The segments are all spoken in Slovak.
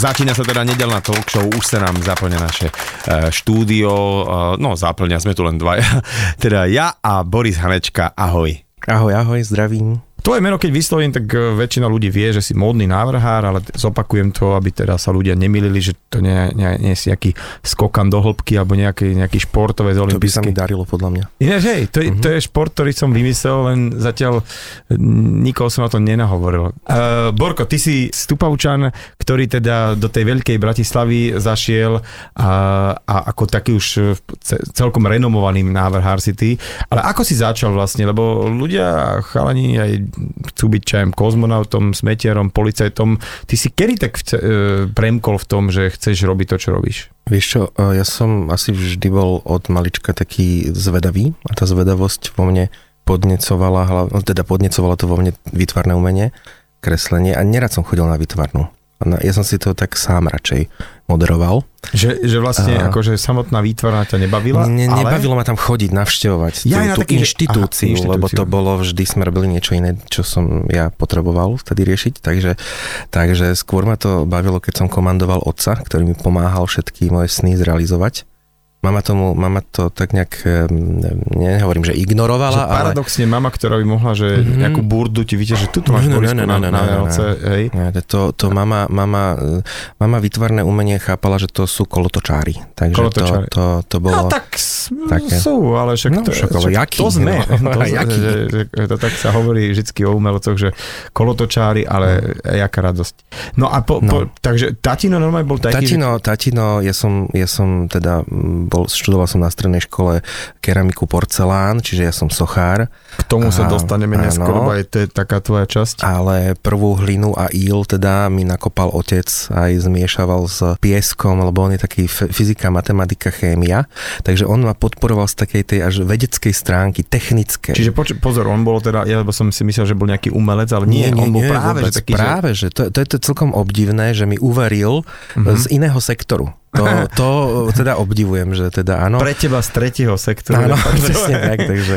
Začína sa teda nedelná talk show, už sa nám zaplňa naše uh, štúdio, uh, no zaplňa, sme tu len dvaja, teda ja a Boris Hanečka, ahoj. Ahoj, ahoj, zdravím. Tvoje meno, keď vyslovím, tak e, väčšina ľudí vie, že si módny návrhár, ale zopakujem to, aby teda sa ľudia nemilili, že to nie, nie, nie si nejaký skokan do hĺbky alebo nejaký, nejaký športovec olympijský. To by sa mi darilo, podľa mňa. Ináč, hej, to, uh-huh. to je šport, ktorý som vymyslel, len zatiaľ nikoho som na to nenahovoril. Uh, Borko, ty si stupavčan, ktorý teda do tej veľkej Bratislavy zašiel a, a ako taký už celkom renomovaný návrhár si ty. Ale ako si začal vlastne, lebo ľudia, chalani aj chcú byť čajem kozmonautom, smetiarom, policajtom. Ty si kedy tak chce, e, premkol v tom, že chceš robiť to, čo robíš? Vieš čo, e, ja som asi vždy bol od malička taký zvedavý a tá zvedavosť vo mne podnecovala, no teda podnecovala to vo mne vytvarné umenie, kreslenie a nerad som chodil na vytvarnú. Ja som si to tak sám radšej moderoval. Že, že vlastne uh, akože samotná výtvarná ťa nebavila? Ne, ale... Nebavilo ma tam chodiť, navštevovať ja, tú, tú taký, inštitúciu, aha, lebo to bolo vždy, sme robili niečo iné, čo som ja potreboval vtedy riešiť, takže, takže skôr ma to bavilo, keď som komandoval otca, ktorý mi pomáhal všetky moje sny zrealizovať. Mama, tomu, mama to tak nejak, nehovorím, že ignorovala, že paradoxne ale... mama, ktorá by mohla, že mm-hmm. nejakú burdu ti vidíte, že tu máš no, no, no, no, no, na, na, no, hej? To, to mama, mama, mama vytvarné umenie chápala, že to sú kolotočári. Takže kolotočári. To, to, to bolo... No tak také... sú, ale však, no, to, však, však jaký, to sme. No, to, jaký? Že, že, to tak sa hovorí vždy o umelcoch, že kolotočári, ale no. jaká radosť. No a po, no. po, takže tatino normálne bol taký... Tatino, že... tatino, ja som, ja som teda bol, študoval som na strednej škole keramiku porcelán, čiže ja som sochár. K tomu a, sa dostaneme neskôr, lebo aj to je taká tvoja časť. Ale prvú hlinu a íl teda mi nakopal otec, aj zmiešaval s pieskom, lebo on je taký fyzika, matematika, chémia, takže on ma podporoval z takej tej až vedeckej stránky, technickej. Čiže poč- pozor, on bol teda, ja som si myslel, že bol nejaký umelec, ale nie, nie, nie on bol nie, práve, vôbec, že taký, práve, že... že to, to je to celkom obdivné, že mi uveril uh-huh. z iného sektoru. To, to teda obdivujem, že teda áno. Pre teba z tretieho sektoru. Áno, presne tak, takže,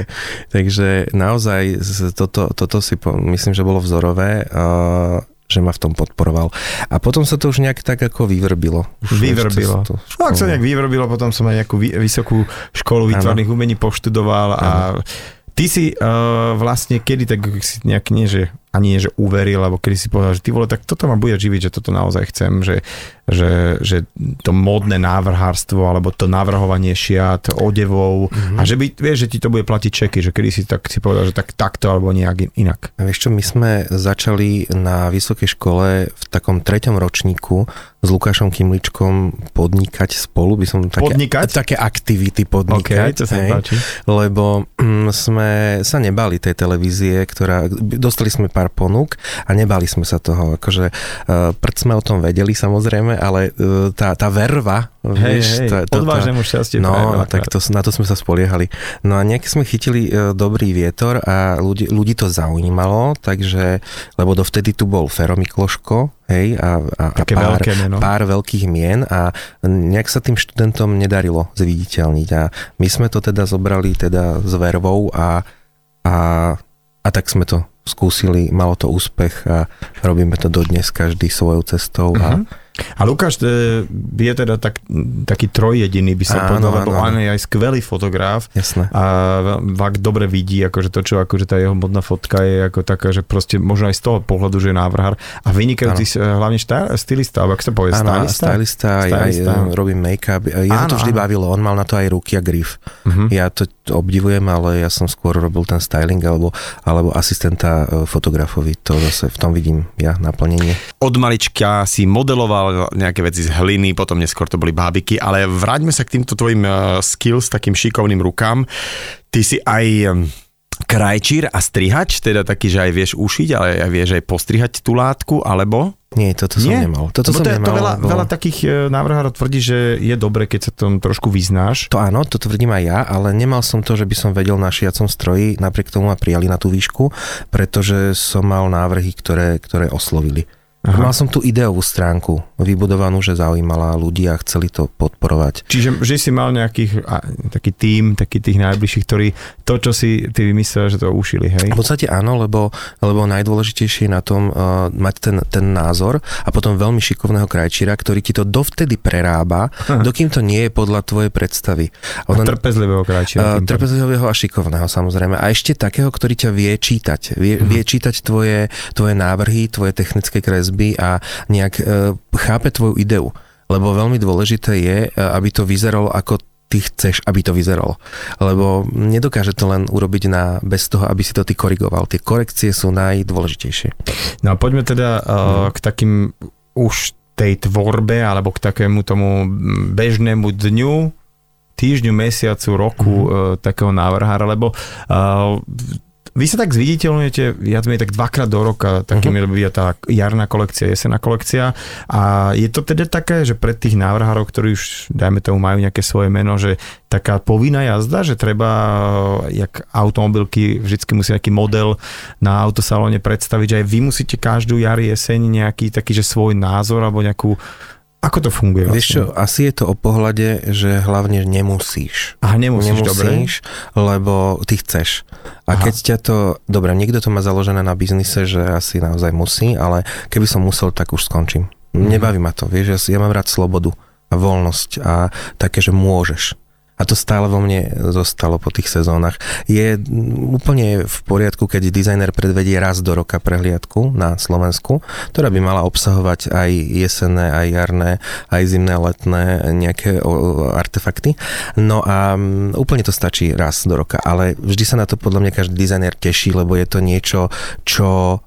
takže naozaj toto, toto si po, myslím, že bolo vzorové. Uh, že ma v tom podporoval. A potom sa to už nejak tak ako vyvrbilo. Už vyvrbilo. To, no ak sa nejak vyvrbilo, potom som aj nejakú vysokú školu výtvarných umení poštudoval a ty si uh, vlastne kedy tak si nejak nie, že ani nie, že uveril, alebo kedy si povedal, že ty vole, tak toto ma bude živiť, že toto naozaj chcem, že, že, že to módne návrhárstvo, alebo to navrhovanie šiat, odevov, mm-hmm. a že by, vieš, že ti to bude platiť čeky, že kedy si tak si povedal, že tak takto, alebo nejak inak. A vieš čo, my sme začali na vysokej škole v takom treťom ročníku s Lukášom Kimličkom podnikať spolu, by som také, podnikať? také aktivity podnikať, okay, to sa hej, lebo mm, sme sa nebali tej televízie, ktorá, dostali sme pár ponúk a nebali sme sa toho. Akože uh, prd sme o tom vedeli samozrejme, ale uh, tá, tá verva, hej, vieš, hej, tá, to, odvážnemu šťastie. No, no tak to, na to sme sa spoliehali. No a nejaký sme chytili uh, dobrý vietor a ľudí, ľudí to zaujímalo, takže, lebo dovtedy tu bol Fero Mikloško, hej, a, a, a pár, veľké pár veľkých mien a nejak sa tým študentom nedarilo zviditeľniť. A my sme to teda zobrali teda s vervou a, a, a tak sme to skúsili, malo to úspech a robíme to dodnes každý svojou cestou a uh-huh. A Lukáš e, je teda tak, taký trojjediný, by sa povedal, lebo on je aj skvelý fotograf Jasné. a fakt dobre vidí, akože to, čo akože tá jeho modná fotka je ako taká, že proste možno aj z toho pohľadu, že je návrhár a vynikajúci hlavne štá, stylista, alebo ak sa povie, stylista? stylista, stylista. Aj, aj robím make-up, jeho to vždy ano. bavilo, on mal na to aj ruky a grif. Uh-huh. Ja to obdivujem, ale ja som skôr robil ten styling alebo, alebo asistenta e, fotografovi, to zase v tom vidím ja naplnenie. Od malička si modeloval vyrábal nejaké veci z hliny, potom neskôr to boli bábiky, ale vráťme sa k týmto tvojim eh, skills, takým šikovným rukám. Ty si aj krajčír a strihač, teda taký, že aj vieš ušiť, ale aj vieš aj postrihať tú látku, alebo? Nie, toto som Nie? nemal. Toto som to, nemal, to veľa, lebo... veľa takých eh, návrhárov tvrdí, že je dobre, keď sa tom trošku vyznáš. To áno, to tvrdím aj ja, ale nemal som to, že by som vedel na šiacom stroji, napriek tomu ma prijali na tú výšku, pretože som mal návrhy, ktoré, ktoré oslovili. Aha. Mal som tú ideovú stránku vybudovanú, že zaujímala ľudí a chceli to podporovať. Čiže že si mal nejakých, a, taký tím, taký tých najbližších, ktorí to, čo si ty vymyslel, že to ušili, hej? V podstate áno, lebo, lebo najdôležitejšie je na tom uh, mať ten, ten názor a potom veľmi šikovného krajčíra, ktorý ti to dovtedy prerába, Aha. dokým to nie je podľa tvojej predstavy. Ona, a trpezlivého krajčíra. Uh, trpezlivého a šikovného samozrejme. A ešte takého, ktorý ťa vie čítať. Vie, uh-huh. vie čítať tvoje, tvoje návrhy, tvoje technické kresby väzby a nejak e, chápe tvoju ideu. Lebo veľmi dôležité je, e, aby to vyzeralo ako ty chceš, aby to vyzeralo. Lebo nedokáže to len urobiť na, bez toho, aby si to ty korigoval. Tie korekcie sú najdôležitejšie. No a poďme teda uh, k takým už tej tvorbe, alebo k takému tomu bežnému dňu, týždňu, mesiacu, roku mm. uh, takého návrhára, lebo uh, vy sa tak zviditeľujete viac menej tak dvakrát do roka, takými uh-huh. je tá jarná kolekcia, jesená kolekcia a je to teda také, že pre tých návrhárov, ktorí už, dajme tomu, majú nejaké svoje meno, že taká povinná jazda, že treba, jak automobilky, vždycky musí nejaký model na autosalóne predstaviť, že aj vy musíte každú jar, jeseň nejaký taký, že svoj názor alebo nejakú ako to funguje? Vlastne? Vieš čo, asi je to o pohľade, že hlavne nemusíš. A nemusíš, nemusíš dobre. lebo ty chceš. A Aha. keď ťa to, dobre, niekto to má založené na biznise, že asi naozaj musí, ale keby som musel, tak už skončím. Mhm. Nebaví ma to, vieš, ja, ja mám rád slobodu a voľnosť a také, že môžeš. A to stále vo mne zostalo po tých sezónach. Je úplne v poriadku, keď dizajner predvedie raz do roka prehliadku na Slovensku, ktorá by mala obsahovať aj jesenné, aj jarné, aj zimné, letné nejaké artefakty. No a úplne to stačí raz do roka, ale vždy sa na to podľa mňa každý dizajner teší, lebo je to niečo, čo,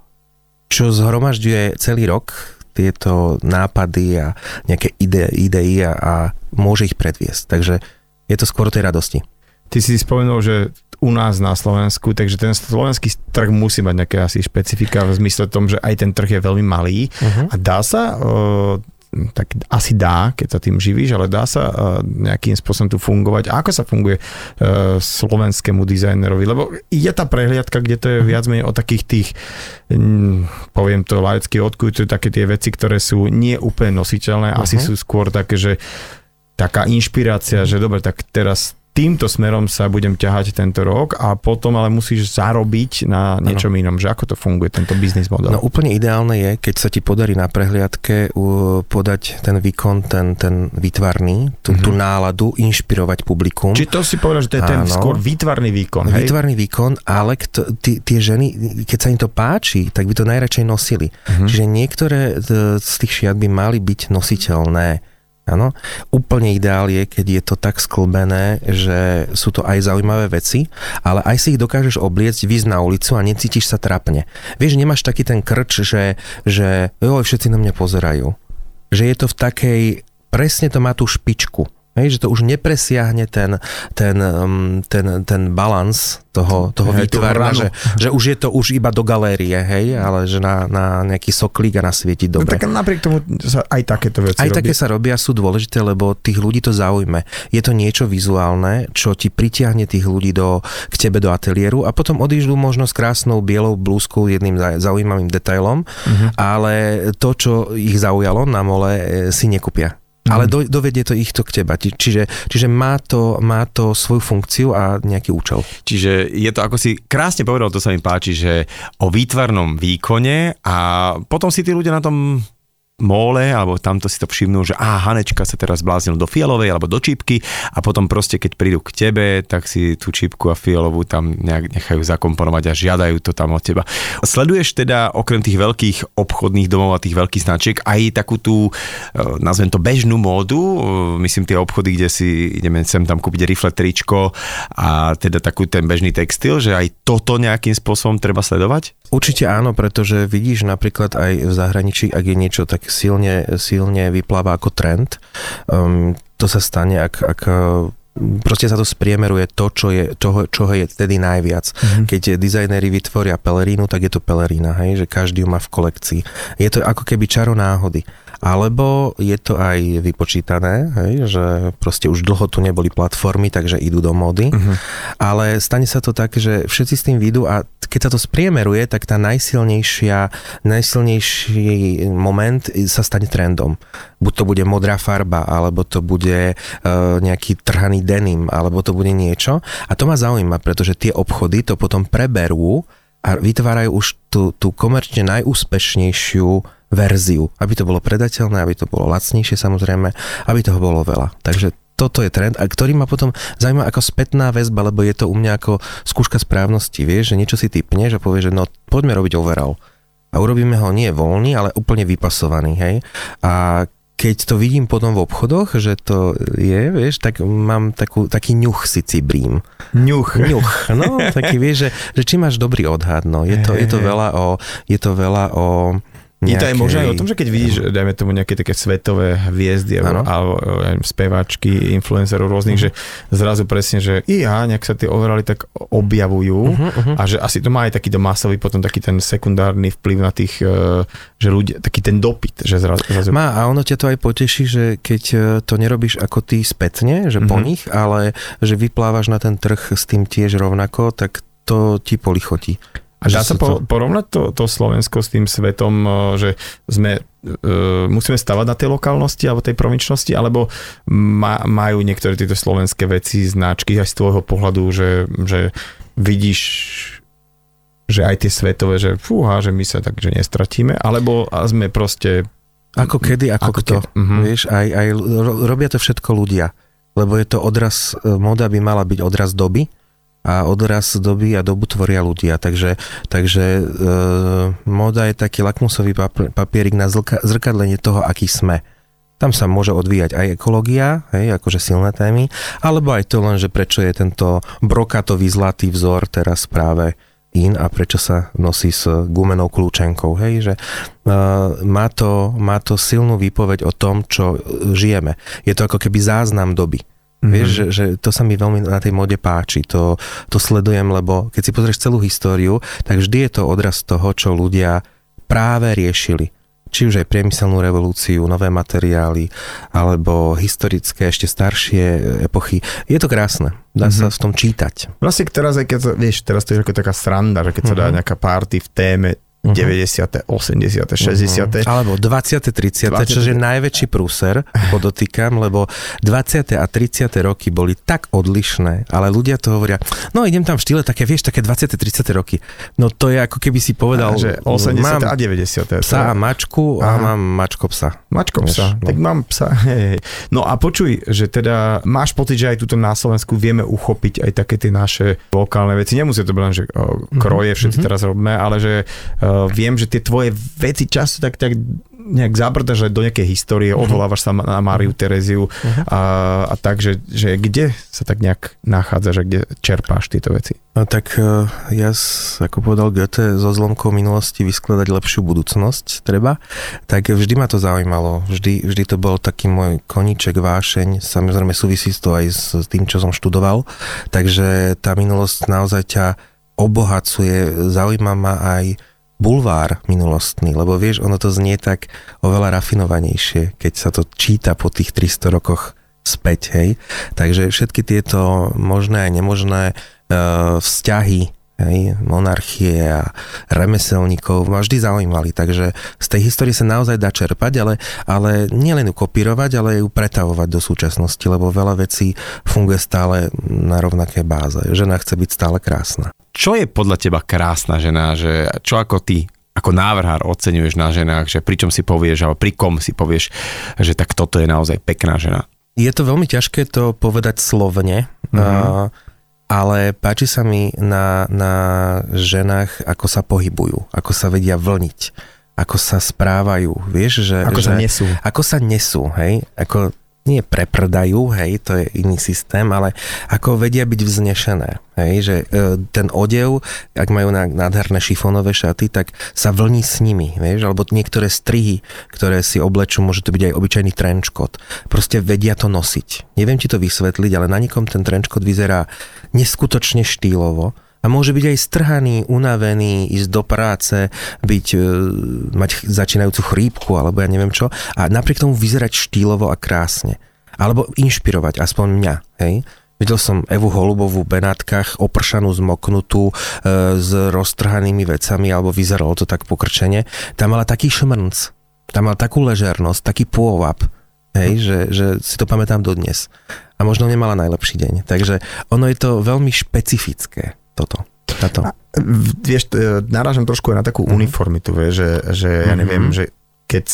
čo zhromažďuje celý rok, tieto nápady a nejaké ide, idei a, a môže ich predviesť. Takže je to skôr o tej radosti. Ty si spomenul, že u nás na Slovensku, takže ten slovenský trh musí mať nejaké asi špecifika v zmysle tom, že aj ten trh je veľmi malý uh-huh. a dá sa tak asi dá, keď sa tým živíš, ale dá sa nejakým spôsobom tu fungovať. A ako sa funguje slovenskému dizajnerovi? Lebo je tá prehliadka, kde to je mhm. viac menej o takých tých, poviem to laicky, odkujú také tie veci, ktoré sú nie úplne nositeľné, uh-huh. asi sú skôr také, že taká inšpirácia, že dobre, tak teraz týmto smerom sa budem ťahať tento rok a potom ale musíš zarobiť na niečom ano. inom, že ako to funguje, tento biznis model. No úplne ideálne je, keď sa ti podarí na prehliadke podať ten výkon, ten, ten výtvarný, tú, mm-hmm. tú náladu, inšpirovať publikum. Či to si povedal, že to je ten Áno, skôr výtvarný výkon, hej? Výtvarný výkon, ale kto, tí, tie ženy, keď sa im to páči, tak by to najradšej nosili. Mm-hmm. Čiže niektoré z tých šiat by mali byť nositeľné Áno. Úplne ideál je, keď je to tak sklbené, že sú to aj zaujímavé veci, ale aj si ich dokážeš obliecť, výsť na ulicu a necítiš sa trapne. Vieš, nemáš taký ten krč, že, že jo, všetci na mňa pozerajú. Že je to v takej, presne to má tú špičku. Hej, že to už nepresiahne ten, ten, um, ten, ten balans toho, toho hej, výtvarna, že, že už je to už iba do galérie, hej, ale že na, na nejaký soklík a nasvietiť dobre. No, tak napriek tomu sa aj takéto veci Aj robí. také sa robia, sú dôležité, lebo tých ľudí to zaujme. Je to niečo vizuálne, čo ti pritiahne tých ľudí do, k tebe do ateliéru a potom odížu možno s krásnou bielou blúzkou jedným zaujímavým detailom, uh-huh. ale to, čo ich zaujalo na mole, e, si nekúpia. Ale do, dovedie to ich to k teba. Čiže, čiže má, to, má to svoju funkciu a nejaký účel. Čiže je to, ako si krásne povedal, to sa mi páči, že o výtvarnom výkone a potom si tí ľudia na tom móle, alebo tamto si to všimnú, že á, Hanečka sa teraz bláznil do fialovej alebo do čípky a potom proste, keď prídu k tebe, tak si tú čípku a fialovú tam nejak nechajú zakomponovať a žiadajú to tam od teba. Sleduješ teda okrem tých veľkých obchodných domov a tých veľkých značiek aj takú tú, e, nazvem to bežnú módu, e, myslím tie obchody, kde si ideme sem tam kúpiť rifle tričko a teda takú ten bežný textil, že aj toto nejakým spôsobom treba sledovať? Určite áno, pretože vidíš napríklad aj v zahraničí, ak je niečo tak silne, silne vypláva ako trend, um, to sa stane, ak, ak proste sa to spriemeruje to, čo je, toho, čoho je tedy najviac. Mm-hmm. Keď dizajnéri vytvoria pelerínu, tak je to pelerína, hej, že každý ju má v kolekcii. Je to ako keby čaro náhody. Alebo je to aj vypočítané, hej, že proste už dlho tu neboli platformy, takže idú do mody. Mm-hmm. Ale stane sa to tak, že všetci s tým výjdu a keď sa to spriemeruje, tak tá najsilnejšia, najsilnejší moment sa stane trendom. Buď to bude modrá farba, alebo to bude uh, nejaký trhaný denim, alebo to bude niečo. A to ma zaujíma, pretože tie obchody to potom preberú a vytvárajú už tú, tú komerčne najúspešnejšiu verziu, aby to bolo predateľné, aby to bolo lacnejšie samozrejme, aby toho bolo veľa. Takže toto je trend, a ktorý ma potom zaujíma ako spätná väzba, lebo je to u mňa ako skúška správnosti, vieš, že niečo si typneš a povieš, že no poďme robiť overall. A urobíme ho nie voľný, ale úplne vypasovaný, hej. A keď to vidím potom v obchodoch, že to je, vieš, tak mám takú, taký ňuch si cibrím. Ňuch. Ňuch, no, taký vieš, že, že či máš dobrý odhad, no. Je to, je to veľa o, je to veľa o Nejakej... Je to aj možno aj o tom, že keď vidíš, dajme tomu nejaké také svetové hviezdy alebo, alebo speváčky, influencerov rôznych, uh-huh. že zrazu presne, že i ja, nejak sa tie overali tak objavujú uh-huh, uh-huh. a že asi to má aj taký masový potom taký ten sekundárny vplyv na tých, e, že ľudia, taký ten dopyt, že zrazu... zrazu... Má a ono ťa to aj poteší, že keď e, to nerobíš ako ty spätne, že uh-huh. po nich, ale že vyplávaš na ten trh s tým tiež rovnako, tak to ti polichotí. A dá sa po, to... porovnať to, to Slovensko s tým svetom, e, že sme, uh, musíme stavať na tej lokálnosti alebo tej provinčnosti, alebo ma, majú niektoré tieto slovenské veci, značky aj z tvojho pohľadu, že, že vidíš že aj tie svetové, že fúha, že my sa tak, že nestratíme, alebo sme proste... Ako kedy, ako, ako kto, uh-huh. vieš, aj, aj robia to všetko ľudia, lebo je to odraz, e, moda by mala byť odraz doby, a odraz doby a dobu tvoria ľudia. Takže, takže e, moda je taký lakmusový papierik na zrka, zrkadlenie toho, aký sme. Tam sa môže odvíjať aj ekológia, hej, akože silné témy, alebo aj to len, že prečo je tento brokatový zlatý vzor teraz práve in a prečo sa nosí s gumenou kľúčenkou, hej, že uh, má, to, má to silnú výpoveď o tom, čo žijeme. Je to ako keby záznam doby. Mm-hmm. Vieš, že, že to sa mi veľmi na tej mode páči, to, to sledujem, lebo keď si pozrieš celú históriu, tak vždy je to odraz toho, čo ľudia práve riešili. Či už aj priemyselnú revolúciu, nové materiály, alebo historické, ešte staršie epochy. Je to krásne. Dá mm-hmm. sa v tom čítať. Vlastne teraz, aj keď, vieš, teraz to je ako taká sranda, že keď mm-hmm. sa dá mhm. nejaká party v téme. 90., 80., 60. Uh-huh. Alebo 20., 30., 20. čo je najväčší prúser, podotýkam, lebo 20. a 30. roky boli tak odlišné, ale ľudia to hovoria, no idem tam v štýle také, vieš, také 20. 30. roky. No to je ako keby si povedal, a, že 80. mám a 90. Psa a mačku Aha. a mám mačko psa. Mačko psa, no. tak mám psa. Hej, hej. No a počuj, že teda máš pocit, že aj tuto na Slovensku vieme uchopiť aj také tie naše lokálne veci. Nemusí to byť len, že kroje všetci mm-hmm. teraz robíme, ale že viem, že tie tvoje veci často tak, tak nejak zabrdaš do nejakej histórie, uh-huh. odvolávaš sa na Máriu mhm. Tereziu uh-huh. a, a tak, že, že kde sa tak nejak nachádzaš a kde čerpáš tieto veci? No tak e, ja, ako povedal Goethe, so zlomkou minulosti vyskladať lepšiu budúcnosť treba, tak vždy ma to zaujímalo. Vždy, vždy to bol taký môj koníček, vášeň, samozrejme súvisí to aj s tým, čo som študoval, takže tá minulosť naozaj ťa obohacuje, zaujíma ma aj bulvár minulostný, lebo vieš, ono to znie tak oveľa rafinovanejšie, keď sa to číta po tých 300 rokoch späť, hej. Takže všetky tieto možné a nemožné e, vzťahy hej, monarchie a remeselníkov ma vždy zaujímali, takže z tej histórie sa naozaj dá čerpať, ale, ale nie len ju kopírovať, ale ju pretavovať do súčasnosti, lebo veľa vecí funguje stále na rovnaké báze. Žena chce byť stále krásna. Čo je podľa teba krásna žena? Že čo ako ty ako návrhár oceňuješ na ženách, že pričom si povieš, alebo pri kom si povieš, že tak toto je naozaj pekná žena? Je to veľmi ťažké to povedať slovne. Mm-hmm. Uh, ale páči sa mi na, na ženách, ako sa pohybujú, ako sa vedia vlniť, ako sa správajú, vieš, že... Ako že, sa nesú. Ako sa nesú, hej, ako nie preprdajú, hej, to je iný systém, ale ako vedia byť vznešené, hej, že e, ten odev, ak majú nádherné šifónové šaty, tak sa vlní s nimi, vieš, alebo niektoré strihy, ktoré si oblečú, môže to byť aj obyčajný trenčkot. Proste vedia to nosiť. Neviem ti to vysvetliť, ale na nikom ten trenčkot vyzerá neskutočne štýlovo, a môže byť aj strhaný, unavený, ísť do práce, byť, e, mať začínajúcu chrípku alebo ja neviem čo a napriek tomu vyzerať štýlovo a krásne. Alebo inšpirovať, aspoň mňa, hej? Videl som Evu Holubovú v Benátkach, opršanú, zmoknutú, e, s roztrhanými vecami, alebo vyzeralo to tak pokrčene. Tam mala taký šmrnc, tam mala takú ležernosť, taký pôvab, hej, hm. že, že si to pamätám dodnes. A možno nemala najlepší deň. Takže ono je to veľmi špecifické, toto. Táto. A, vieš, e, narážam trošku aj na takú mm-hmm. uniformitu, vieš, že, že ja mhm. neviem, mm-hmm. že keď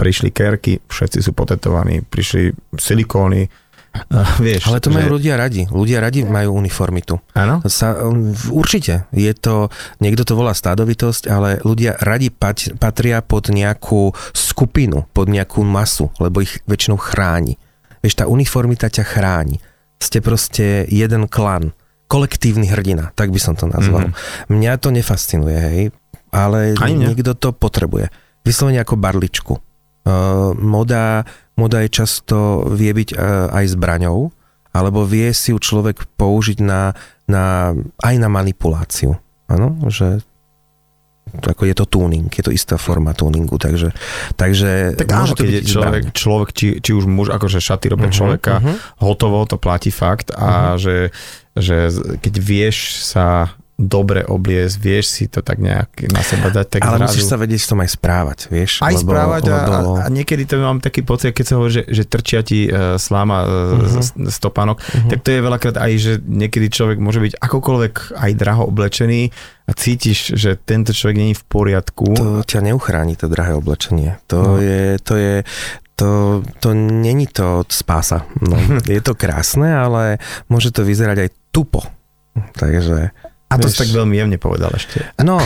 prišli kerky, všetci sú potetovaní, prišli silikóny, Uh, vieš, Ale to majú že... ľudia radi. Ľudia radi majú uniformitu. Áno? Sa, um, určite. Je to, niekto to volá stádovitosť, ale ľudia radi pat, patria pod nejakú skupinu, pod nejakú masu, lebo ich väčšinou chráni. Vieš, tá uniformita ťa chráni. Ste proste jeden klan. Kolektívny hrdina, tak by som to nazval. Mm-hmm. Mňa to nefascinuje, hej, ale niekto to potrebuje. Vyslovene ako barličku. Uh, moda Moda je často vie byť e, aj zbraňou, alebo vie si ju človek použiť na, na, aj na manipuláciu. Áno, že ako je to tuning, je to istá forma tuningu, takže, takže tak áno, keď je človek, človek či, či už muž, akože šaty robia uh-huh, človeka, uh-huh. hotovo, to platí fakt a uh-huh. že, že keď vieš sa dobre obliecť, vieš si to tak nejak na seba dať. Tak Ale zrazu... musíš sa vedieť s tom aj správať, vieš? Aj lebo, správať lebo... a, niekedy to mám taký pocit, keď sa hovorí, že, že trčia ti uh, sláma uh-huh. z, z topánok, uh-huh. tak to je veľakrát aj, že niekedy človek môže byť akokoľvek aj draho oblečený a cítiš, že tento človek není v poriadku. To ťa neuchráni, to drahé oblečenie. To no. je, to je, to, to není to spása. No, je to krásne, ale môže to vyzerať aj tupo. Takže a to si tak veľmi jemne povedal ešte. No,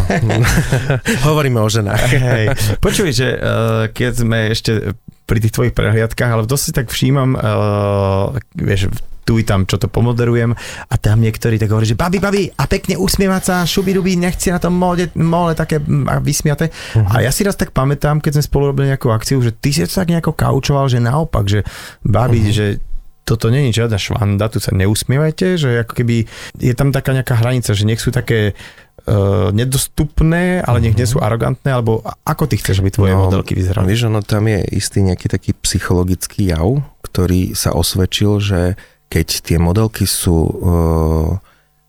hovoríme o ženách. Hej. Počuj, že uh, keď sme ešte pri tých tvojich prehliadkách, ale to si tak všímam, uh, vieš, tu i tam, čo to pomoderujem a tam niektorí tak hovorí, že babi, babi a pekne usmievať sa, šubi, rubi, nechci na tom mole, mole také vysmiate. Uh-huh. A ja si raz tak pamätám, keď sme spolu robili nejakú akciu, že ty si to tak nejako kaučoval, že naopak, že babi, uh-huh. že toto není žiadna švanda, tu sa neusmievajte, že ako keby je tam taká nejaká hranica, že nech sú také uh, nedostupné, ale nech nie sú mhm. arogantné, alebo ako ty chceš, aby tvoje no, modelky vyzerali? Vieš, ono tam je istý nejaký taký psychologický jav, ktorý sa osvedčil, že keď tie modelky sú uh,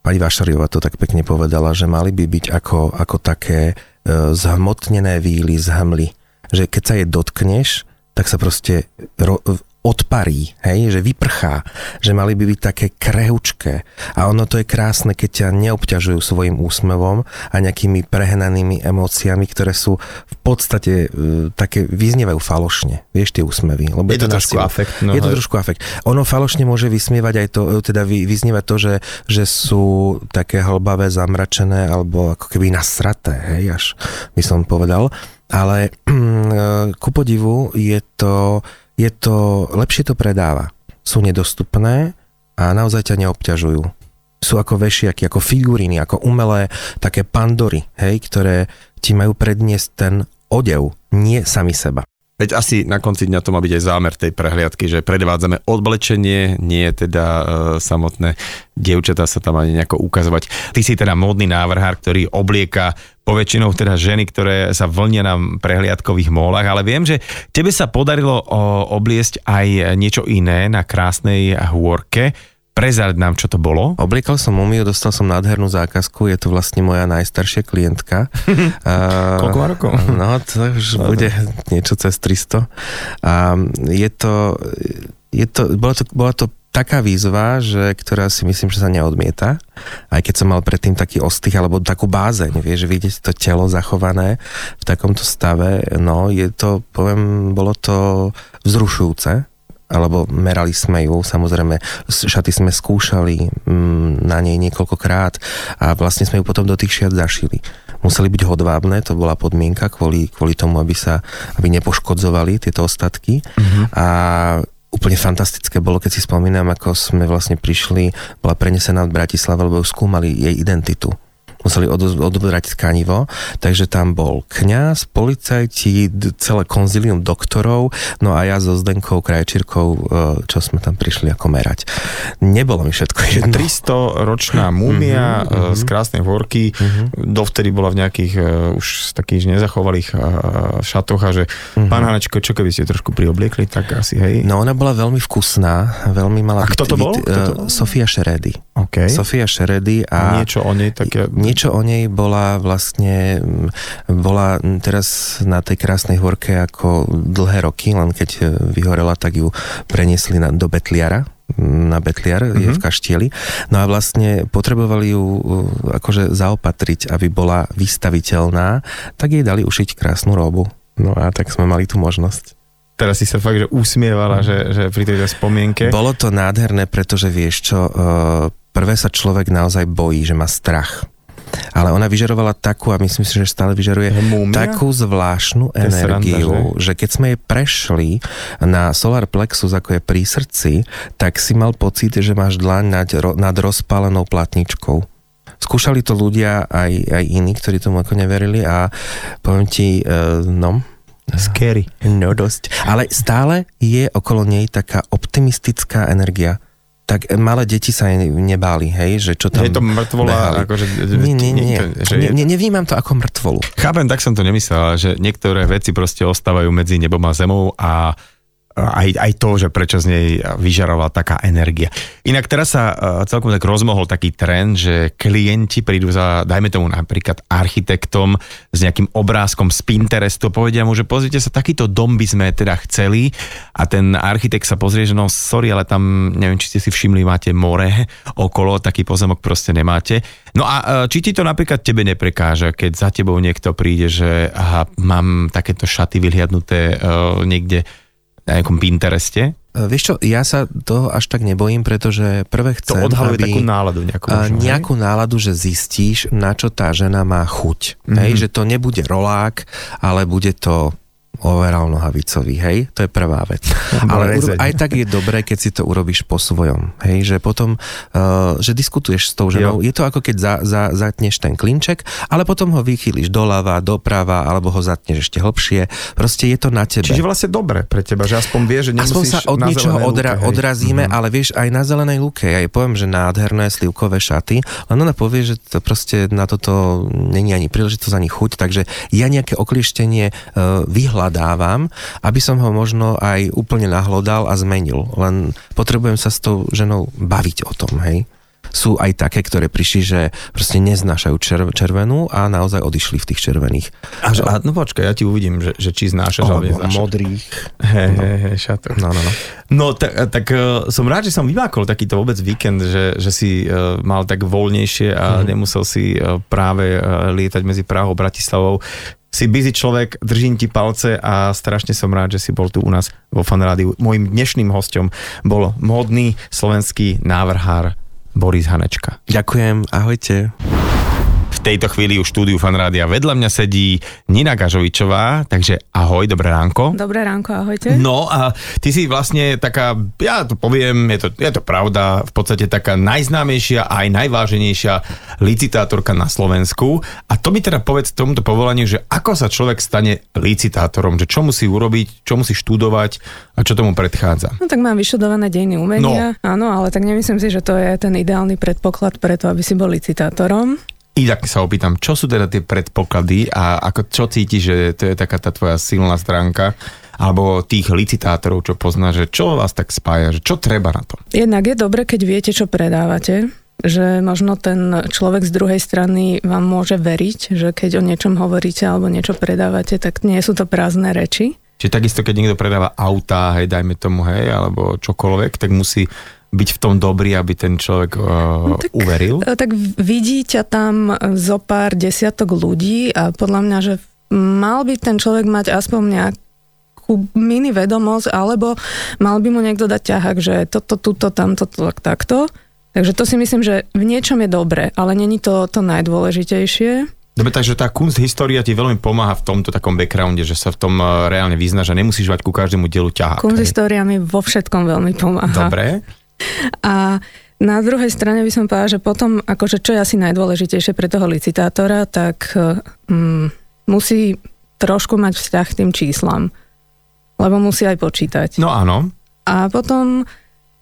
pani Vašariová to tak pekne povedala, že mali by byť ako, ako také uh, zhmotnené víly z hmly. Že keď sa je dotkneš, tak sa proste ro- odparí, hej, že vyprchá, že mali by byť také krehučké. A ono to je krásne, keď ťa neobťažujú svojim úsmevom a nejakými prehnanými emóciami, ktoré sú v podstate uh, také, vyznievajú falošne, vieš, tie úsmevy. Lebo je to, to trošku afekt. No, je to trošku afekt. Ono falošne môže vysmievať aj to, e, teda vy, vyznievať to, že, že sú také hlbavé, zamračené alebo ako keby nasraté, hej, až by som povedal. Ale ku podivu je to je to, lepšie to predáva. Sú nedostupné a naozaj ťa neobťažujú. Sú ako vešiaky, ako figuríny, ako umelé také pandory, hej, ktoré ti majú predniesť ten odev, nie sami seba. Veď asi na konci dňa to má byť aj zámer tej prehliadky, že predvádzame odblečenie, nie teda e, samotné dievčatá sa tam ani nejako ukazovať. Ty si teda módny návrhár, ktorý oblieka poväčšinou teda ženy, ktoré sa vlnia na prehliadkových mólach, ale viem, že tebe sa podarilo obliesť aj niečo iné na krásnej hôrke. Prezrať nám, čo to bolo. Obliekal som umiu, dostal som nádhernú zákazku, je to vlastne moja najstaršia klientka. Koľko má rokov? No, to už no, bude niečo cez 300. A je to, je to, bola to, bola to taká výzva, že, ktorá si myslím, že sa neodmieta. Aj keď som mal predtým taký ostých alebo takú bázeň, vieš, vidieť to telo zachované v takomto stave, no je to, poviem, bolo to vzrušujúce alebo merali sme ju, samozrejme šaty sme skúšali mm, na nej niekoľkokrát a vlastne sme ju potom do tých šiat zašili. Museli byť hodvábne, to bola podmienka kvôli, kvôli tomu, aby sa aby nepoškodzovali tieto ostatky mm-hmm. a úplne fantastické bolo, keď si spomínam, ako sme vlastne prišli, bola prenesená v Bratislave, lebo skúmali jej identitu museli odobrať tkanivo, takže tam bol kňaz, policajti, celé konzilium doktorov, no a ja so Zdenkou Krajčírkou, e, čo sme tam prišli ako merať. Nebolo mi všetko jedno. 300 ročná múmia uh-huh, uh-huh. z krásnej horky, uh-huh. dovtedy bola v nejakých uh, už takých nezachovalých šatoch a že uh-huh. pán Hanečko, čo keby ste trošku priobliekli, tak asi hej. No ona bola veľmi vkusná, veľmi mala... A kto to bol? Kto to bol? Sofia Šeredy. Okay. Sofia Šeredy a... Niečo o nej také... Niečo o nej bola vlastne... Bola teraz na tej krásnej horke ako dlhé roky, len keď vyhorela, tak ju preniesli na, do Betliara, na Betliar, mm-hmm. je v mhm. Kaštieli. No a vlastne potrebovali ju akože zaopatriť, aby bola vystaviteľná, tak jej dali ušiť krásnu robu. No a tak sme mali tú možnosť. Teraz si sa fakt, že usmievala, že, že pri tej spomienke. Bolo to nádherné, pretože vieš čo, prvé sa človek naozaj bojí, že má strach. Ale ona vyžarovala takú, a myslím si, že stále vyžaruje, Múmia? takú zvláštnu energiu, sranda, že? že keď sme jej prešli na solar plexus, ako je pri srdci, tak si mal pocit, že máš dlaň nad, nad rozpálenou platničkou. Skúšali to ľudia aj, aj iní, ktorí tomu ako neverili a poviem ti, uh, no, Scary. No dosť. Ale stále je okolo nej taká optimistická energia tak malé deti sa nebáli, hej, že čo tam... Je to mŕtvola, akože... Nie, nie, nie, že ne, ne, nevnímam to ako mŕtvolu. Chápem, tak som to nemyslel, že niektoré veci proste ostávajú medzi nebom a zemou a aj, aj to, že prečo z nej vyžarovala taká energia. Inak teraz sa uh, celkom tak rozmohol taký trend, že klienti prídu za, dajme tomu napríklad architektom s nejakým obrázkom z Pinterestu, povedia mu, že pozrite sa, takýto dom by sme teda chceli a ten architekt sa pozrie, že no sorry, ale tam, neviem, či ste si všimli, máte more okolo, taký pozemok proste nemáte. No a uh, či ti to napríklad tebe neprekáža, keď za tebou niekto príde, že aha, mám takéto šaty vyhliadnuté uh, niekde na nejakom Pintereste? E, vieš čo, ja sa toho až tak nebojím, pretože prvé chcem, To odhaluje aby, takú náladu nejakú. Možno, nejakú hej? náladu, že zistíš, na čo tá žena má chuť. Mm-hmm. Hej, že to nebude rolák, ale bude to overal nohavicový, hej, to je prvá vec. Ale aj tak je dobré, keď si to urobíš po svojom, hej, že potom, uh, že diskutuješ s tou ženou, jo. je to ako keď za, za, zatneš ten klinček, ale potom ho vychýliš doľava, doprava, alebo ho zatneš ešte hlbšie, proste je to na tebe. Čiže vlastne dobre pre teba, že aspoň vieš, že nemusíš Aspoň sa od niečoho odra- lúke, odrazíme, mm-hmm. ale vieš, aj na zelenej lúke, ja jej poviem, že nádherné slivkové šaty, len ona povie, že to proste na toto není ani príležitosť, ani chuť, takže ja nejaké oklieštenie uh, vyhľadám vyhľadávam, aby som ho možno aj úplne nahlodal a zmenil. Len potrebujem sa s tou ženou baviť o tom, hej sú aj také, ktoré prišli, že proste neznášajú červ, červenú a naozaj odišli v tých červených. A, že, a no počkaj, ja ti uvidím, že, že či znášaš alebo neznášaš. modrých. Hej, no. hej, šatok. No, no, no. No, tak, tak uh, som rád, že som vymákol takýto vôbec víkend, že, že si uh, mal tak voľnejšie a mm. nemusel si uh, práve uh, lietať medzi Prahou a Bratislavou si busy človek, držím ti palce a strašne som rád, že si bol tu u nás vo Fanrádiu. Mojím dnešným hostom bol módny slovenský návrhár Boris Hanečka. Ďakujem, ahojte tejto chvíli už štúdiu Fanrádia vedľa mňa sedí Nina Gažovičová, takže ahoj, dobré ránko. Dobré ránko, ahojte. No a ty si vlastne taká, ja to poviem, je to, je to pravda, v podstate taká najznámejšia a aj najváženejšia licitátorka na Slovensku. A to mi teda povedz tomuto povolaniu, že ako sa človek stane licitátorom, že čo musí urobiť, čo musí študovať a čo tomu predchádza. No tak mám vyštudované dejiny umenia, no. áno, ale tak nemyslím si, že to je ten ideálny predpoklad preto, aby si bol licitátorom. Inak sa opýtam, čo sú teda tie predpoklady a ako, čo cítiš, že to je taká tá tvoja silná stránka alebo tých licitátorov, čo pozná, že čo vás tak spája, že čo treba na to? Jednak je dobre, keď viete, čo predávate, že možno ten človek z druhej strany vám môže veriť, že keď o niečom hovoríte alebo niečo predávate, tak nie sú to prázdne reči. Čiže takisto, keď niekto predáva autá, hej, dajme tomu, hej, alebo čokoľvek, tak musí byť v tom dobrý, aby ten človek uh, no, tak, uveril? E, tak vidí ťa tam zo pár desiatok ľudí a podľa mňa, že mal by ten človek mať aspoň nejakú mini vedomosť, alebo mal by mu niekto dať ťahák, že toto, tuto, tamto, tak, takto. Takže to si myslím, že v niečom je dobre, ale není to to najdôležitejšie. Dobre, takže tá kunst história ti veľmi pomáha v tomto takom backgrounde, že sa v tom reálne vyznáš a nemusíš mať ku každému dielu ťahák. Kunst história mi vo všetkom veľmi pomáha. Dobre. A Na druhej strane by som povedala, že potom, akože čo je asi najdôležitejšie pre toho licitátora, tak mm, musí trošku mať vzťah k tým číslam. Lebo musí aj počítať. No áno. A potom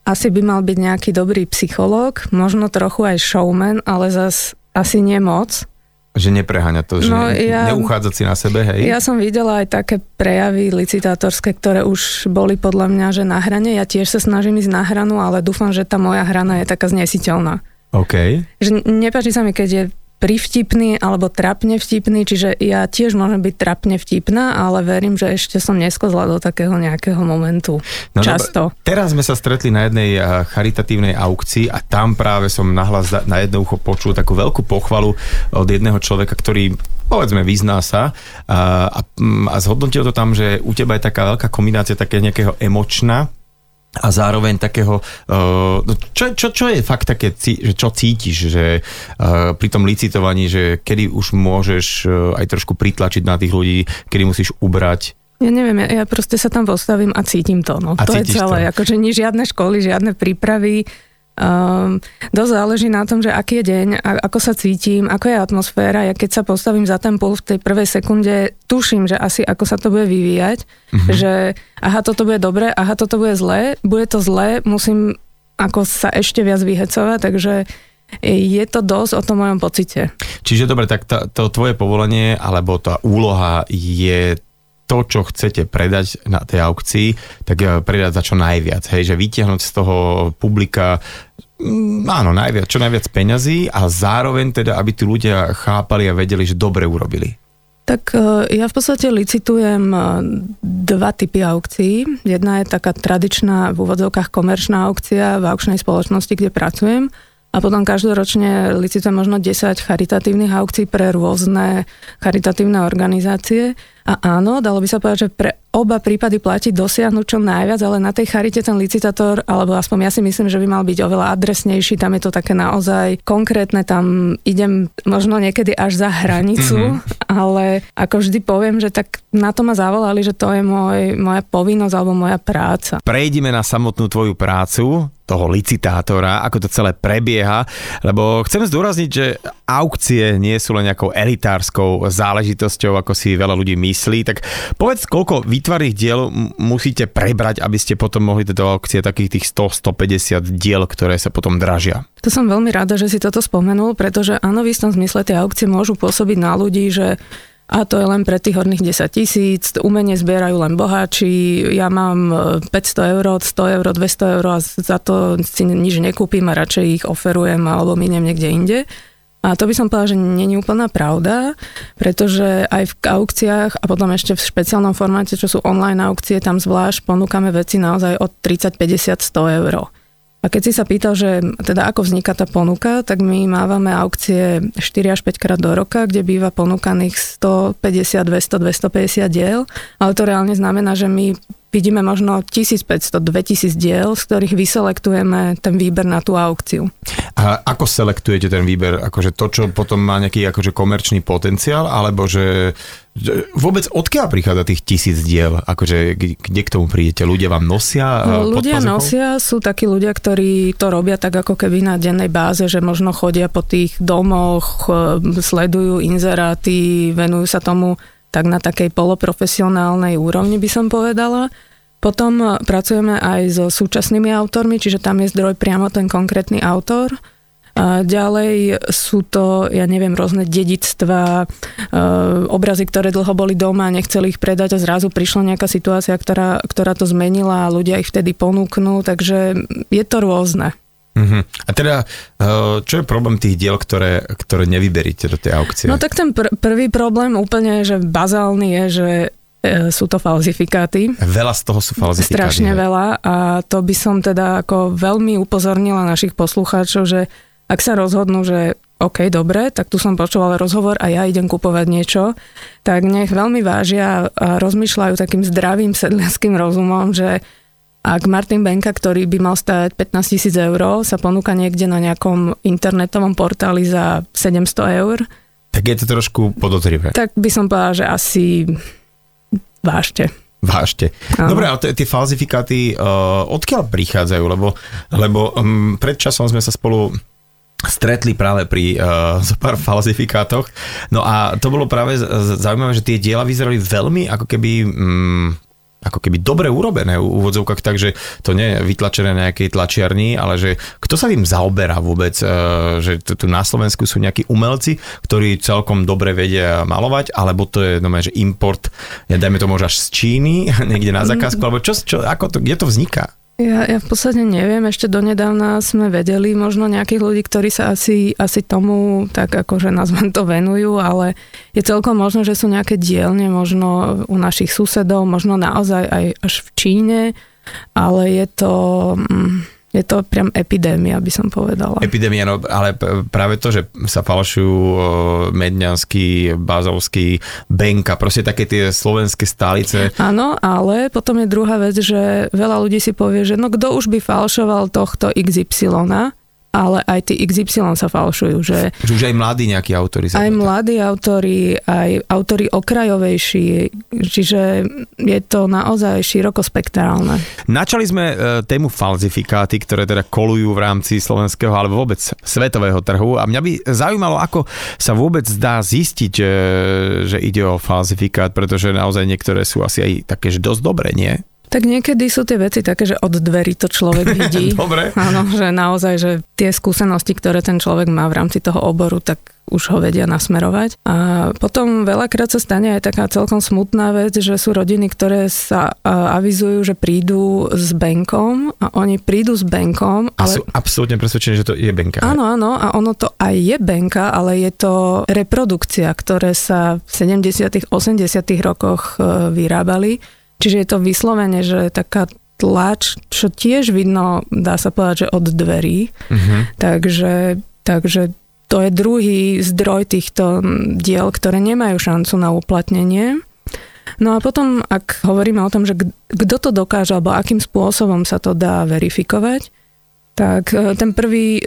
asi by mal byť nejaký dobrý psychológ, možno trochu aj showman, ale zas asi nie moc. Že nepreháňa to, že no, ja, neuchádzať si na sebe, hej? Ja som videla aj také prejavy licitátorské, ktoré už boli podľa mňa, že na hrane. Ja tiež sa snažím ísť na hranu, ale dúfam, že tá moja hrana je taká znesiteľná. OK. Že nepáči sa mi, keď je privtipný alebo trapne vtipný, čiže ja tiež môžem byť trapne vtipná, ale verím, že ešte som neskozla do takého nejakého momentu. No, Často. No, teraz sme sa stretli na jednej eh, charitatívnej aukcii a tam práve som nahlas na jedno ucho počul takú veľkú pochvalu od jedného človeka, ktorý povedzme, vyzná sa a, a, a zhodnotil to tam, že u teba je taká veľká kombinácia také nejakého emočná a zároveň takého, uh, čo, čo, čo je fakt také, že čo cítiš, že uh, pri tom licitovaní, že kedy už môžeš uh, aj trošku pritlačiť na tých ľudí, kedy musíš ubrať ja neviem, ja, ja proste sa tam postavím a cítim to. No. A to je celé. To. Akože nie žiadne školy, žiadne prípravy. Um, dosť záleží na tom, že aký je deň, a, ako sa cítim, ako je atmosféra. Ja keď sa postavím za ten pult v tej prvej sekunde, tuším, že asi ako sa to bude vyvíjať, mm-hmm. že aha, toto bude dobre, aha, toto bude zlé, bude to zlé, musím ako sa ešte viac vyhecovať, takže je to dosť o tom mojom pocite. Čiže dobre, tak to, to tvoje povolenie alebo tá úloha je to, čo chcete predať na tej aukcii, tak eh, predať za čo najviac. Hej, že vytiahnuť z toho publika mm, áno, najviac, čo najviac peňazí a zároveň teda, aby tí ľudia chápali a vedeli, že dobre urobili. Tak eh, ja v podstate licitujem eh, dva typy aukcií. Jedna je taká tradičná v úvodzovkách komerčná aukcia v aukčnej spoločnosti, kde pracujem a potom každoročne licitujem možno 10 charitatívnych aukcií pre rôzne charitatívne organizácie. A áno, dalo by sa povedať, že pre oba prípady platí dosiahnuť čo najviac, ale na tej charite ten licitátor, alebo aspoň ja si myslím, že by mal byť oveľa adresnejší, tam je to také naozaj konkrétne, tam idem možno niekedy až za hranicu, mm-hmm. ale ako vždy poviem, že tak na to ma zavolali, že to je môj, moja povinnosť alebo moja práca. Prejdime na samotnú tvoju prácu, toho licitátora, ako to celé prebieha, lebo chcem zdôrazniť, že aukcie nie sú len nejakou elitárskou záležitosťou, ako si veľa ľudí myslí, tak povedz, koľko výtvarných diel musíte prebrať, aby ste potom mohli do aukcie takých tých 100-150 diel, ktoré sa potom dražia. To som veľmi rada, že si toto spomenul, pretože áno, v istom zmysle tie aukcie môžu pôsobiť na ľudí, že a to je len pre tých horných 10 tisíc, umenie zbierajú len boháči, ja mám 500 eur, 100 eur, 200 eur a za to si nič nekúpim a radšej ich oferujem alebo miniem niekde inde. A to by som povedala, že nie je úplná pravda, pretože aj v aukciách a potom ešte v špeciálnom formáte, čo sú online aukcie, tam zvlášť ponúkame veci naozaj od 30, 50, 100 eur. A keď si sa pýtal, že teda ako vzniká tá ponuka, tak my mávame aukcie 4 až 5 krát do roka, kde býva ponúkaných 150, 200, 250 diel, ale to reálne znamená, že my vidíme možno 1500-2000 diel, z ktorých vyselektujeme ten výber na tú aukciu. A ako selektujete ten výber? Akože to, čo potom má nejaký akože komerčný potenciál, alebo že vôbec odkiaľ prichádza tých tisíc diel? Akože kde k tomu prídete? Ľudia vám nosia? No, ľudia nosia, sú takí ľudia, ktorí to robia tak ako keby na dennej báze, že možno chodia po tých domoch, sledujú inzeráty, venujú sa tomu tak na takej poloprofesionálnej úrovni by som povedala. Potom e, pracujeme aj so súčasnými autormi, čiže tam je zdroj priamo ten konkrétny autor. A ďalej sú to, ja neviem, rôzne dedictva, e, obrazy, ktoré dlho boli doma, nechceli ich predať a zrazu prišla nejaká situácia, ktorá, ktorá to zmenila a ľudia ich vtedy ponúknú, takže je to rôzne. Uh-huh. A teda, uh, čo je problém tých diel, ktoré, ktoré nevyberíte do tej aukcie? No tak ten pr- prvý problém úplne, že bazálny je, že e, sú to falzifikáty. Veľa z toho sú falzifikáty. Strašne veľa a to by som teda ako veľmi upozornila našich poslucháčov, že ak sa rozhodnú, že OK, dobre, tak tu som počúvala rozhovor a ja idem kupovať niečo, tak nech veľmi vážia a rozmýšľajú takým zdravým sedliackým rozumom, že ak Martin Benka, ktorý by mal stať 15 tisíc eur, sa ponúka niekde na nejakom internetovom portáli za 700 eur, tak je to trošku podozrivé. Tak by som povedala, že asi vážte. vážte. Aha. Dobre, a tie falzifikáty uh, odkiaľ prichádzajú? Lebo, lebo um, pred časom sme sa spolu stretli práve pri uh, pár falzifikátoch. No a to bolo práve zaujímavé, že tie diela vyzerali veľmi ako keby... Um, ako keby dobre urobené v úvodzovkách, takže to nie je vytlačené na nejakej tlačiarni, ale že kto sa tým zaoberá vôbec, e, že tu na Slovensku sú nejakí umelci, ktorí celkom dobre vedia malovať, alebo to je no, že import, ja dajme to možno až z Číny, niekde na zákazku, alebo čo, čo ako to, kde to vzniká? Ja, ja v podstate neviem, ešte donedávna sme vedeli možno nejakých ľudí, ktorí sa asi, asi tomu tak akože nazvem to venujú, ale je celkom možno, že sú nejaké dielne možno u našich susedov, možno naozaj aj až v Číne, ale je to... Mm, je to priam epidémia, by som povedala. Epidémia, no ale práve to, že sa falšujú Medňanský, Bázovský, Benka, proste také tie slovenské stálice. Áno, ale potom je druhá vec, že veľa ľudí si povie, že no kto už by falšoval tohto XY, ale aj tí XY sa falšujú. Že, že už aj mladí nejakí autori. Aj mladí autori, aj autori okrajovejší, čiže je to naozaj širokospektrálne. Načali sme e, tému falzifikáty, ktoré teda kolujú v rámci slovenského alebo vôbec svetového trhu a mňa by zaujímalo, ako sa vôbec dá zistiť, že, že ide o falzifikát, pretože naozaj niektoré sú asi aj také, že dosť dobré, nie? Tak niekedy sú tie veci také, že od dverí to človek vidí. Dobre. Áno, že naozaj, že tie skúsenosti, ktoré ten človek má v rámci toho oboru, tak už ho vedia nasmerovať. A potom veľakrát sa stane aj taká celkom smutná vec, že sú rodiny, ktoré sa avizujú, že prídu s bankom a oni prídu s bankom. Ale... A sú absolútne presvedčení, že to je banka. Áno, áno, a ono to aj je banka, ale je to reprodukcia, ktoré sa v 70 80 rokoch e, vyrábali Čiže je to vyslovene, že taká tlač, čo tiež vidno, dá sa povedať, že od dverí. Uh-huh. Takže, takže to je druhý zdroj týchto diel, ktoré nemajú šancu na uplatnenie. No a potom, ak hovoríme o tom, že kto to dokáže, alebo akým spôsobom sa to dá verifikovať, tak e, ten prvý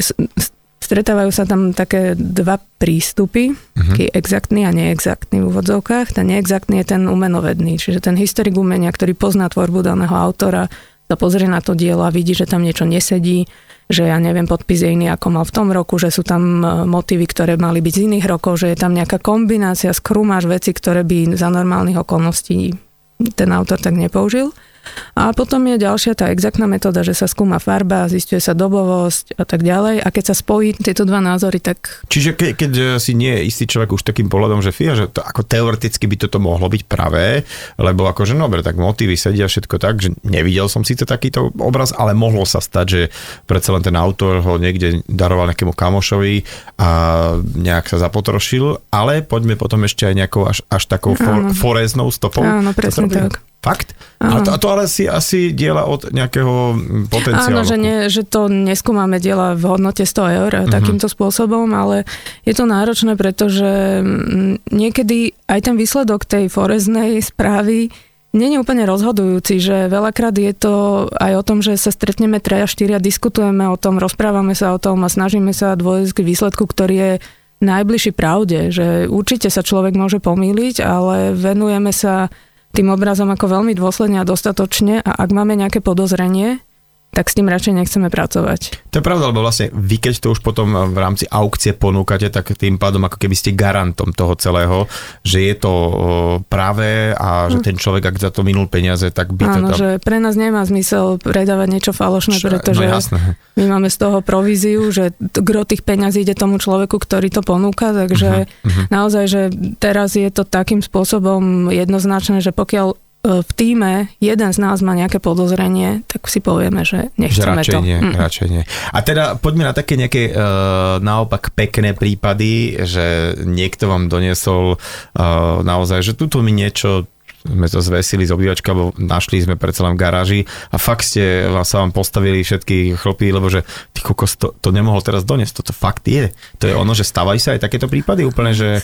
Stretávajú sa tam také dva prístupy, uh-huh. taký exaktný a neexaktný v úvodzovkách. Ten neexaktný je ten umenovedný, čiže ten historik umenia, ktorý pozná tvorbu daného autora, sa pozrie na to dielo a vidí, že tam niečo nesedí, že ja neviem, podpis je iný ako mal v tom roku, že sú tam e, motívy, ktoré mali byť z iných rokov, že je tam nejaká kombinácia, skrúmaš veci, ktoré by za normálnych okolností ten autor tak nepoužil. A potom je ďalšia tá exaktná metóda, že sa skúma farba, zistuje sa dobovosť a tak ďalej. A keď sa spojí tieto dva názory, tak... Čiže ke, keď eh, si nie je istý človek už takým pohľadom, že fia, že to, ako teoreticky by toto mohlo byť pravé, lebo akože no, dobre, tak motívy sedia všetko tak, že nevidel som síce takýto obraz, ale mohlo sa stať, že predsa len ten autor ho niekde daroval nejakému kamošovi a nejak sa zapotrošil, ale poďme potom ešte aj nejakou až, až takou for, foreznou stopou. Áno, presne tak. Fakt? A to, a to ale si asi diela od nejakého potenciálu. Áno, že, nie, že to neskúmame diela v hodnote 100 eur uh-huh. takýmto spôsobom, ale je to náročné, pretože mm, niekedy aj ten výsledok tej foreznej správy je úplne rozhodujúci, že veľakrát je to aj o tom, že sa stretneme treja, štyria, diskutujeme o tom, rozprávame sa o tom a snažíme sa dôjsť k výsledku, ktorý je najbližší pravde, že určite sa človek môže pomýliť, ale venujeme sa tým obrazom ako veľmi dôsledne a dostatočne a ak máme nejaké podozrenie, tak s tým radšej nechceme pracovať. To je pravda, lebo vlastne vy keď to už potom v rámci aukcie ponúkate, tak tým pádom ako keby ste garantom toho celého, že je to práve a že hm. ten človek, ak za to minul peniaze, tak by Áno, to tam... že pre nás nemá zmysel predávať niečo falošné, Čo, pretože no my máme z toho províziu, že gro tých peňazí ide tomu človeku, ktorý to ponúka, takže uh-huh, uh-huh. naozaj, že teraz je to takým spôsobom jednoznačné, že pokiaľ v týme jeden z nás má nejaké podozrenie, tak si povieme, že nechceme že radšej to. Nie, mm. radšej nie. A teda poďme na také nejaké uh, naopak pekné prípady, že niekto vám doniesol uh, naozaj, že tuto mi niečo sme to zvesili z obývačka, lebo našli sme predsa len v garáži a fakt ste sa vám postavili všetky chlopy, lebo že ty kokos, to, to nemohol teraz doniesť, toto fakt je. To je ono, že stávajú sa aj takéto prípady úplne, že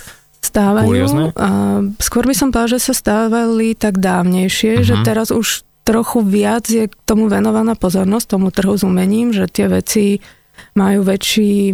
stávajú. A skôr by som povedal, že sa stávali tak dávnejšie, uh-huh. že mhm. teraz už trochu viac je k tomu venovaná pozornosť, tomu trhu s umením, že tie veci majú väčší,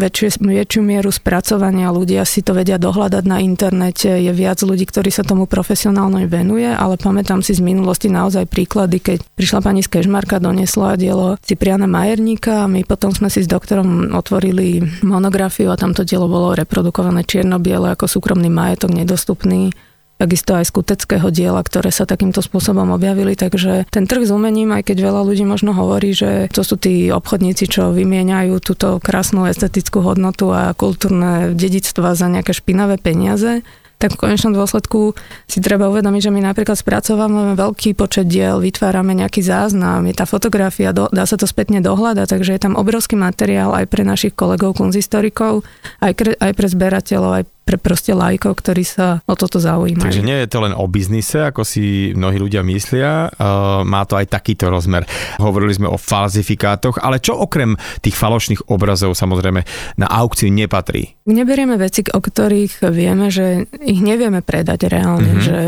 väčšie, väčšiu mieru spracovania, ľudia si to vedia dohľadať na internete, je viac ľudí, ktorí sa tomu profesionálne venuje, ale pamätám si z minulosti naozaj príklady, keď prišla pani z Kežmarka, donesla dielo Cipriana Majerníka a my potom sme si s doktorom otvorili monografiu a tamto dielo bolo reprodukované čierno-biele ako súkromný majetok nedostupný takisto aj skuteckého diela, ktoré sa takýmto spôsobom objavili, takže ten trh s umením, aj keď veľa ľudí možno hovorí, že to sú tí obchodníci, čo vymieňajú túto krásnu estetickú hodnotu a kultúrne dedictva za nejaké špinavé peniaze, tak v konečnom dôsledku si treba uvedomiť, že my napríklad spracovávame veľký počet diel, vytvárame nejaký záznam, je tá fotografia, dá sa to spätne dohľadať, takže je tam obrovský materiál aj pre našich kolegov kunzistorikov, aj, aj pre zberateľov, aj pre proste lajkov, ktorí sa o toto zaujímajú. Takže nie je to len o biznise, ako si mnohí ľudia myslia, uh, má to aj takýto rozmer. Hovorili sme o falzifikátoch, ale čo okrem tých falošných obrazov samozrejme na aukciu nepatrí? Neberieme veci, o ktorých vieme, že ich nevieme predať reálne, mm-hmm. že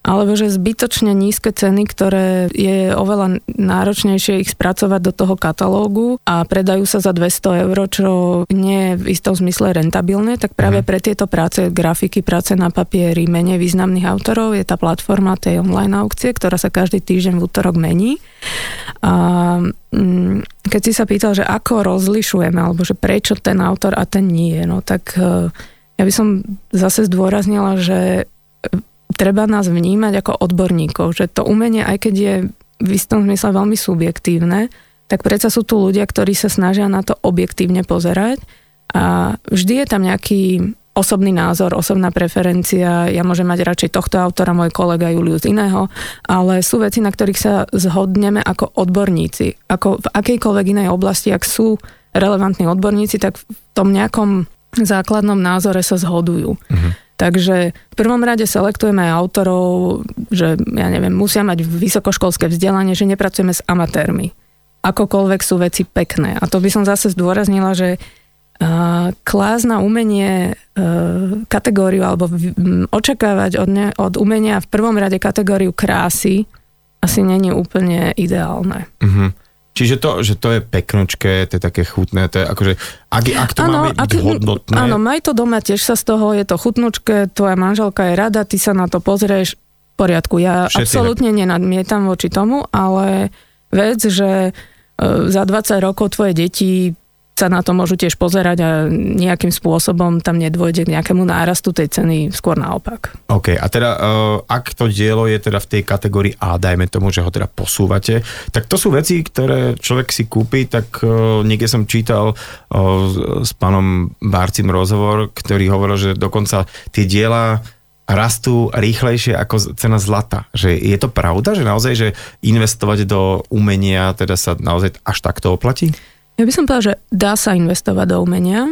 alebo že zbytočne nízke ceny, ktoré je oveľa náročnejšie ich spracovať do toho katalógu a predajú sa za 200 eur, čo nie je v istom zmysle rentabilné, tak práve mhm. pre tieto práce, grafiky, práce na papieri, menej významných autorov je tá platforma tej online aukcie, ktorá sa každý týždeň v útorok mení. A mm, keď si sa pýtal, že ako rozlišujeme, alebo že prečo ten autor a ten nie, no tak e, ja by som zase zdôraznila, že treba nás vnímať ako odborníkov, že to umenie, aj keď je v istom zmysle veľmi subjektívne, tak predsa sú tu ľudia, ktorí sa snažia na to objektívne pozerať a vždy je tam nejaký osobný názor, osobná preferencia, ja môžem mať radšej tohto autora, môj kolega Julius iného, ale sú veci, na ktorých sa zhodneme ako odborníci. Ako v akejkoľvek inej oblasti, ak sú relevantní odborníci, tak v tom nejakom základnom názore sa zhodujú. Uh-huh. Takže v prvom rade selektujeme autorov, že ja neviem, musia mať vysokoškolské vzdelanie, že nepracujeme s amatérmi. Akokoľvek sú veci pekné. A to by som zase zdôraznila, že klás na umenie uh, kategóriu alebo očakávať od, ne, od umenia v prvom rade kategóriu krásy asi není úplne ideálne. Uh-huh. Čiže to, že to je peknočké, to je také chutné, to je akože, ak, ak to ano, máme byť hodnotné. Áno, maj to doma, tiež sa z toho, je to chutnočké, tvoja manželka je rada, ty sa na to pozrieš, v poriadku. Ja Všetci absolútne nenadmietam voči tomu, ale vec, že e, za 20 rokov tvoje deti sa na to môžu tiež pozerať a nejakým spôsobom tam nedôjde k nejakému nárastu tej ceny, skôr naopak. OK, a teda uh, ak to dielo je teda v tej kategórii A, dajme tomu, že ho teda posúvate, tak to sú veci, ktoré človek si kúpi, tak uh, niekde som čítal uh, s pánom Bárcim rozhovor, ktorý hovoril, že dokonca tie diela rastú rýchlejšie ako cena zlata. Že je to pravda, že naozaj, že investovať do umenia teda sa naozaj až takto oplatí? Ja by som povedala, že dá sa investovať do umenia,